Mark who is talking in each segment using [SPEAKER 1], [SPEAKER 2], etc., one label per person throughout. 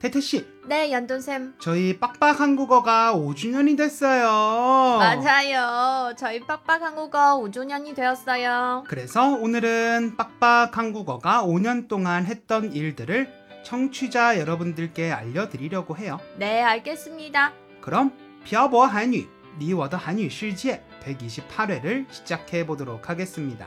[SPEAKER 1] 태태 씨.
[SPEAKER 2] 네, 연돈 쌤.
[SPEAKER 1] 저희 빡빡 한국어가 5주년이 됐어요.
[SPEAKER 2] 맞아요. 저희 빡빡 한국어 5주년이 되었어요.
[SPEAKER 1] 그래서 오늘은 빡빡 한국어가 5년 동안 했던 일들을 청취자 여러분들께 알려드리려고 해요.
[SPEAKER 2] 네, 알겠습니다.
[SPEAKER 1] 그럼 벼보 한유, 니워더 한유 실제 128회를 시작해 보도록 하겠습니다.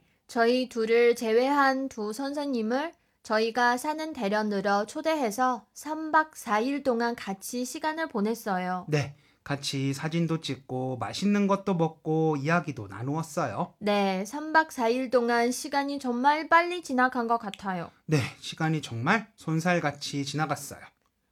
[SPEAKER 2] 저희 둘을 제외한 두 선생님을 저희가 사는 대련으로 초대해서 3박 4일 동안 같이 시간을 보냈어요.
[SPEAKER 1] 네, 같이 사진도 찍고 맛있는 것도 먹고 이야기도 나누었어요.
[SPEAKER 2] 네, 3박 4일 동안 시간이 정말 빨리 지나간 것 같아요.
[SPEAKER 1] 네, 시간이 정말 손살같이 지나갔어요.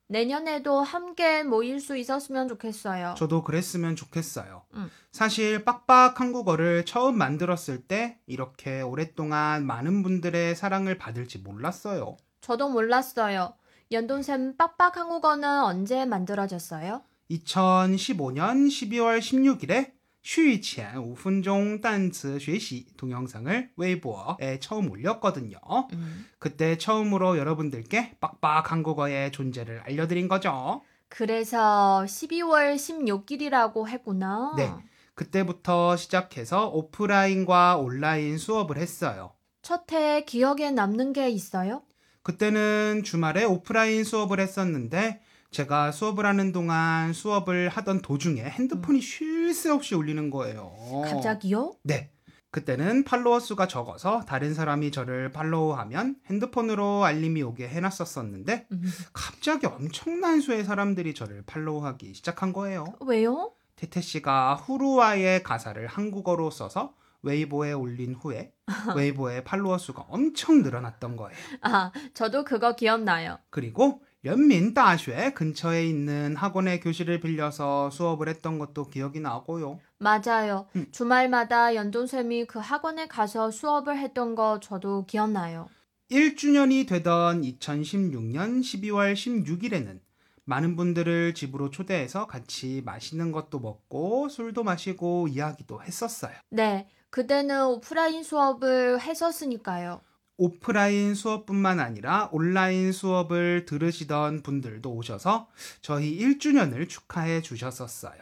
[SPEAKER 2] 내년에도 함께 모일 수 있었으면 좋겠어요.
[SPEAKER 1] 저도 그랬으면 좋겠어요.
[SPEAKER 2] 음.
[SPEAKER 1] 사실 빡빡 한국어를 처음 만들었을 때 이렇게 오랫동안 많은 분들의 사랑을 받을지 몰랐어요.
[SPEAKER 2] 저도 몰랐어요. 연돈샘 빡빡 한국어는 언제 만들어졌어요?
[SPEAKER 1] 2015년 12월 16일에 续前 5分钟 단츠 学习 동영상을 웨이보어에 처음 올렸거든요.
[SPEAKER 2] 음.
[SPEAKER 1] 그때 처음으로 여러분들께 빡빡 한국어의 존재를 알려드린 거죠.
[SPEAKER 2] 그래서 12월 16일이라고 했구나.
[SPEAKER 1] 네. 그때부터 시작해서 오프라인과 온라인 수업을 했어요.
[SPEAKER 2] 첫 해 기억에 남는 게 있어요?
[SPEAKER 1] 그때는 주말에 오프라인 수업을 했었는데 제가 수업을 하는 동안 수업을 하던 도중에 핸드폰이 쉴 새 없이 울리는 거예요.
[SPEAKER 2] 갑자기요?
[SPEAKER 1] 네. 그때는 팔로워 수가 적어서 다른 사람이 저를 팔로우하면 핸드폰으로 알림이 오게 해놨었었는데
[SPEAKER 2] 음.
[SPEAKER 1] 갑자기 엄청난 수의 사람들이 저를 팔로우하기 시작한 거예요.
[SPEAKER 2] 왜요?
[SPEAKER 1] 태태 씨가 후루와의 가사를 한국어로 써서 웨이보에 올린 후에 웨이보의 팔로워 수가 엄청 늘어났던 거예요.
[SPEAKER 2] 아, 저도 그거 기억나요.
[SPEAKER 1] 그리고 연민大学 근처에 있는 학원의 교실을 빌려서 수업을 했던 것도 기억이 나고요.
[SPEAKER 2] 맞아요.
[SPEAKER 1] 음.
[SPEAKER 2] 주말마다 연돈쌤이 그 학원에 가서 수업을 했던 거 저도 기억나요.
[SPEAKER 1] 1주년이 되던 2016년 12월 16일에는 많은 분들을 집으로 초대해서 같이 맛있는 것도 먹고 술도 마시고 이야기도 했었어요.
[SPEAKER 2] 네, 그때는 오프라인 수업을 했었으니까요.
[SPEAKER 1] 오프라인 수업뿐만 아니라 온라인 수업을 들으시던 분들도 오셔서 저희 1주년을 축하해 주셨었어요.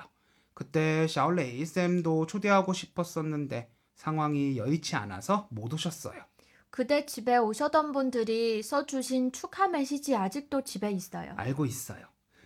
[SPEAKER 1] 그때 샤올레이 쌤도 초대하고 싶었었는데 상황이 여의치 않아서 못 오셨어요.
[SPEAKER 2] 그때 집에 오셨던 분들이 써주신 축하 메시지 아직도 집에 있어요.
[SPEAKER 1] 알고 있어요.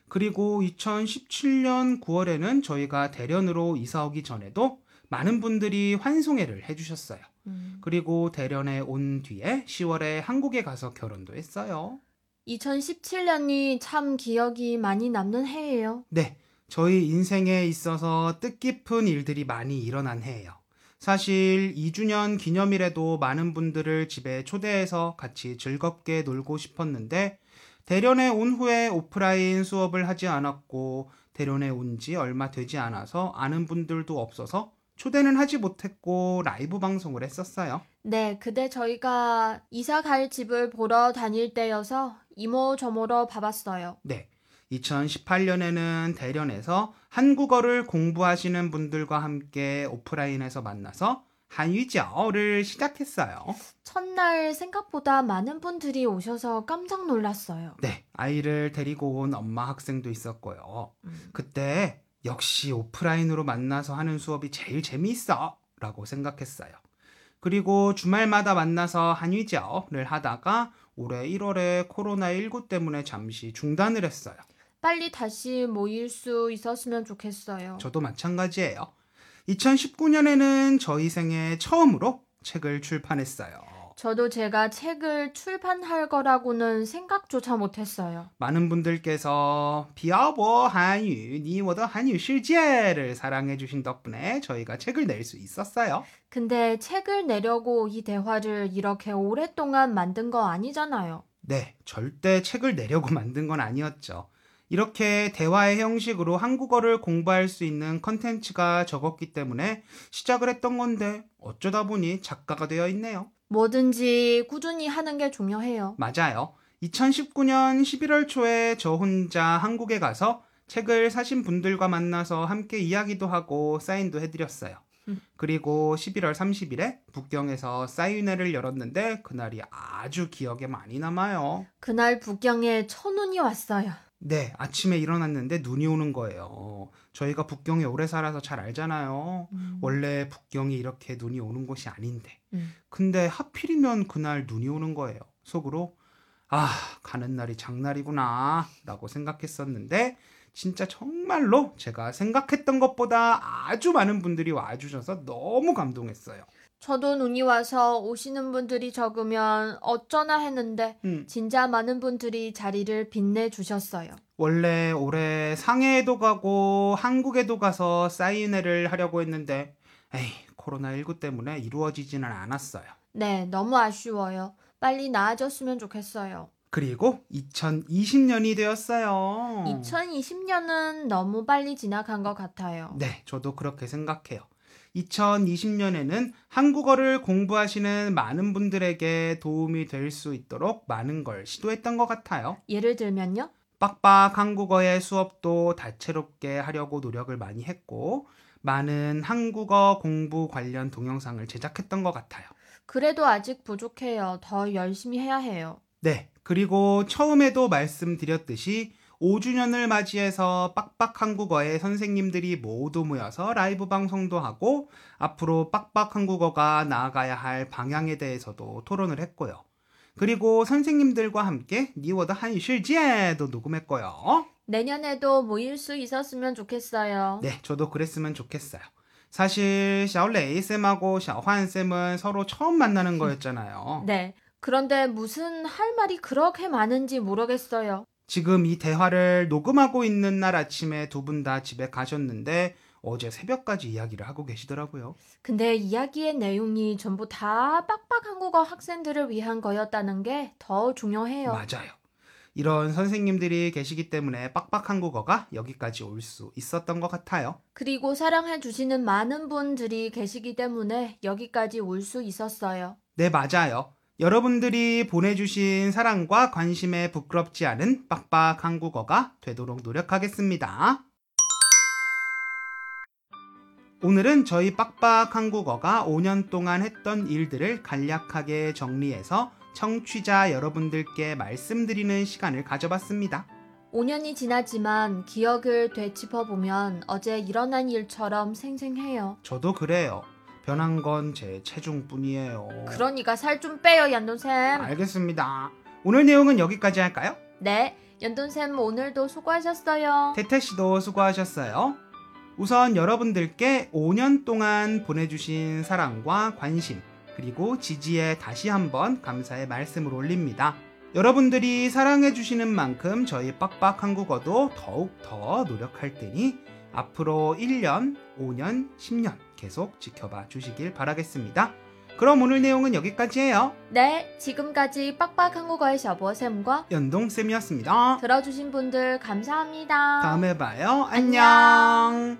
[SPEAKER 1] 그리고 2017년 9월에는 저희가 대련으로 이사 오기 전에도 많은 분들이 환송회를 해주셨어요.
[SPEAKER 2] 음.
[SPEAKER 1] 그리고 대련에 온 뒤에 10월에 한국에 가서 결혼도 했어요.
[SPEAKER 2] 2017년이 참 기억이 많이 남는 해예요.
[SPEAKER 1] 네, 저희 인생에 있어서 뜻깊은 일들이 많이 일어난 해예요. 사실 2주년 기념일에도 많은 분들을 집에 초대해서 같이 즐겁게 놀고 싶었는데 대련에 온 후에 오프라인 수업을 하지 않았고 대련에 온 지 얼마 되지 않아서 아는 분들도 없어서 초대는 하지 못했고 라이브 방송을 했었어요.
[SPEAKER 2] 네, 그때 저희가 이사 갈 집을 보러 다닐 때여서 이모저모로 봐봤어요.
[SPEAKER 1] 네. 2018년에는 대련에서 한국어를 공부하시는 분들과 함께 오프라인에서 만나서 한유저를 시작했어요.
[SPEAKER 2] 첫날 생각보다 많은 분들이 오셔서 깜짝 놀랐어요.
[SPEAKER 1] 네, 아이를 데리고 온 엄마 학생도 있었고요.
[SPEAKER 2] 음.
[SPEAKER 1] 그때 역시 오프라인으로 만나서 하는 수업이 제일 재미있어 라고 생각했어요. 그리고 주말마다 만나서 한유저를 하다가 올해 1월에 코로나19 때문에 잠시 중단을 했어요.
[SPEAKER 2] 빨리 다시 모일 수 있었으면 좋겠어요.
[SPEAKER 1] 저도 마찬가지예요. 2019년에는 저희 생애 처음으로 책을 출판했어요.
[SPEAKER 2] 저도 제가 책을 출판할 거라고는 생각조차 못했어요.
[SPEAKER 1] 많은 분들께서 비아보 한유, 니워더 한유 실제를 사랑해 주신 덕분에 저희가 책을 낼 수 있었어요.
[SPEAKER 2] 근데 책을 내려고 이 대화를 이렇게 오랫동안 만든 거 아니잖아요.
[SPEAKER 1] 네, 절대 책을 내려고 만든 건 아니었죠. 이렇게 대화의 형식으로 한국어를 공부할 수 있는 컨텐츠가 적었기 때문에 시작을 했던 건데 어쩌다 보니 작가가 되어 있네요.
[SPEAKER 2] 뭐든지 꾸준히 하는 게 중요해요.
[SPEAKER 1] 맞아요. 2019년 11월 초에 저 혼자 한국에 가서 책을 사신 분들과 만나서 함께 이야기도 하고 사인도 해드렸어요.
[SPEAKER 2] 음.
[SPEAKER 1] 그리고 11월 30일에 북경에서 사인회를 열었는데 그날이 아주 기억에 많이 남아요.
[SPEAKER 2] 그날 북경에 천운이 왔어요.
[SPEAKER 1] 네, 아침에 일어났는데 눈이 오는 거예요. 저희가 북경에 오래 살아서 잘 알잖아요.
[SPEAKER 2] 음.
[SPEAKER 1] 원래 북경이 이렇게 눈이 오는 곳이 아닌데.
[SPEAKER 2] 음.
[SPEAKER 1] 근데 하필이면 그날 눈이 오는 거예요. 속으로 아, 가는 날이 장날이구나 라고 생각했었는데 진짜 정말로 제가 생각했던 것보다 아주 많은 분들이 와주셔서 너무 감동했어요.
[SPEAKER 2] 저도 눈이 와서 오시는 분들이 적으면 어쩌나 했는데
[SPEAKER 1] 음,
[SPEAKER 2] 진짜 많은 분들이 자리를 빛내 주셨어요.
[SPEAKER 1] 원래 올해 상해에도 가고 한국에도 가서 사인회를 하려고 했는데 에이, 코로나19 때문에 이루어지지는 않았어요.
[SPEAKER 2] 네, 너무 아쉬워요. 빨리 나아졌으면 좋겠어요.
[SPEAKER 1] 그리고 2020년이 되었어요.
[SPEAKER 2] 2020년은 너무 빨리 지나간 것 같아요.
[SPEAKER 1] 네, 저도 그렇게 생각해요. 2020년에는 한국어를 공부하시는 많은 분들에게 도움이 될 수 있도록 많은 걸 시도했던 것 같아요.
[SPEAKER 2] 예를 들면요.
[SPEAKER 1] 빡빡 한국어의 수업도 다채롭게 하려고 노력을 많이 했고, 많은 한국어 공부 관련 동영상을 제작했던 것 같아요.
[SPEAKER 2] 그래도 아직 부족해요. 더 열심히 해야 해요.
[SPEAKER 1] 네, 그리고 처음에도 말씀드렸듯이 5주년을 맞이해서 빡빡 한국어의 선생님들이 모두 모여서 라이브 방송도 하고 앞으로 빡빡 한국어가 나아가야 할 방향에 대해서도 토론을 했고요. 그리고 선생님들과 함께 니워드 한실지에도 녹음했고요.
[SPEAKER 2] 내년에도 모일 수 있었으면 좋겠어요.
[SPEAKER 1] 네, 저도 그랬으면 좋겠어요. 사실 샤올레이 쌤하고 샤환 쌤은 서로 처음 만나는 거였잖아요.
[SPEAKER 2] 네. 그런데 무슨 할 말이 그렇게 많은지 모르겠어요.
[SPEAKER 1] 지금 이 대화를 녹음하고 있는 날 아침에 두 분 다 집에 가셨는데 어제 새벽까지 이야기를 하고 계시더라고요.
[SPEAKER 2] 근데 이야기의 내용이 전부 다 빡빡 한국어 학생들을 위한 거였다는 게 더 중요해요.
[SPEAKER 1] 맞아요. 이런 선생님들이 계시기 때문에 빡빡 한 국어가 여기까지 올 수 있었던 것 같아요.
[SPEAKER 2] 그리고 사랑해 주시는 많은 분들이 계시기 때문에 여기까지 올 수 있었어요.
[SPEAKER 1] 네, 맞아요. 여러분들이 보내주신 사랑과 관심에 부끄럽지 않은 빡빡 한국어가 되도록 노력하겠습니다. 오늘은 저희 빡빡 한국어가 5년 동안 했던 일들을 간략하게 정리해서 청취자 여러분들께 말씀드리는 시간을 가져봤습니다.
[SPEAKER 2] 5년이 지났지만 기억을 되짚어보면 어제 일어난 일처럼 생생해요.
[SPEAKER 1] 저도 그래요. 변한 건 제 체중뿐이에요.
[SPEAKER 2] 그러니까 살 좀 빼요, 연돈쌤.
[SPEAKER 1] 알겠습니다. 오늘 내용은 여기까지 할까요?
[SPEAKER 2] 네, 연돈쌤 오늘도 수고하셨어요.
[SPEAKER 1] 태태 씨도 수고하셨어요. 우선 여러분들께 5년 동안 보내주신 사랑과 관심, 그리고 지지에 다시 한번 감사의 말씀을 올립니다. 여러분들이 사랑해주시는 만큼 저희 빡빡 한국어도 더욱 더 노력할 테니 앞으로 1년, 5년, 10년 계속 지켜봐 주시길 바라겠습니다. 그럼 오늘 내용은 여기까지예요.
[SPEAKER 2] 네, 지금까지 빡빡 한국어의 셔보쌤과
[SPEAKER 1] 연동쌤이었습니다.
[SPEAKER 2] 들어주신 분들 감사합니다.
[SPEAKER 1] 다음에 봐요.
[SPEAKER 2] 안녕.
[SPEAKER 1] 안녕.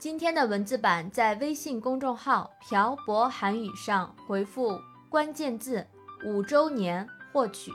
[SPEAKER 2] 今天的文字版在微信公众号“漂泊韩语”上回复关键字“五周年”获取。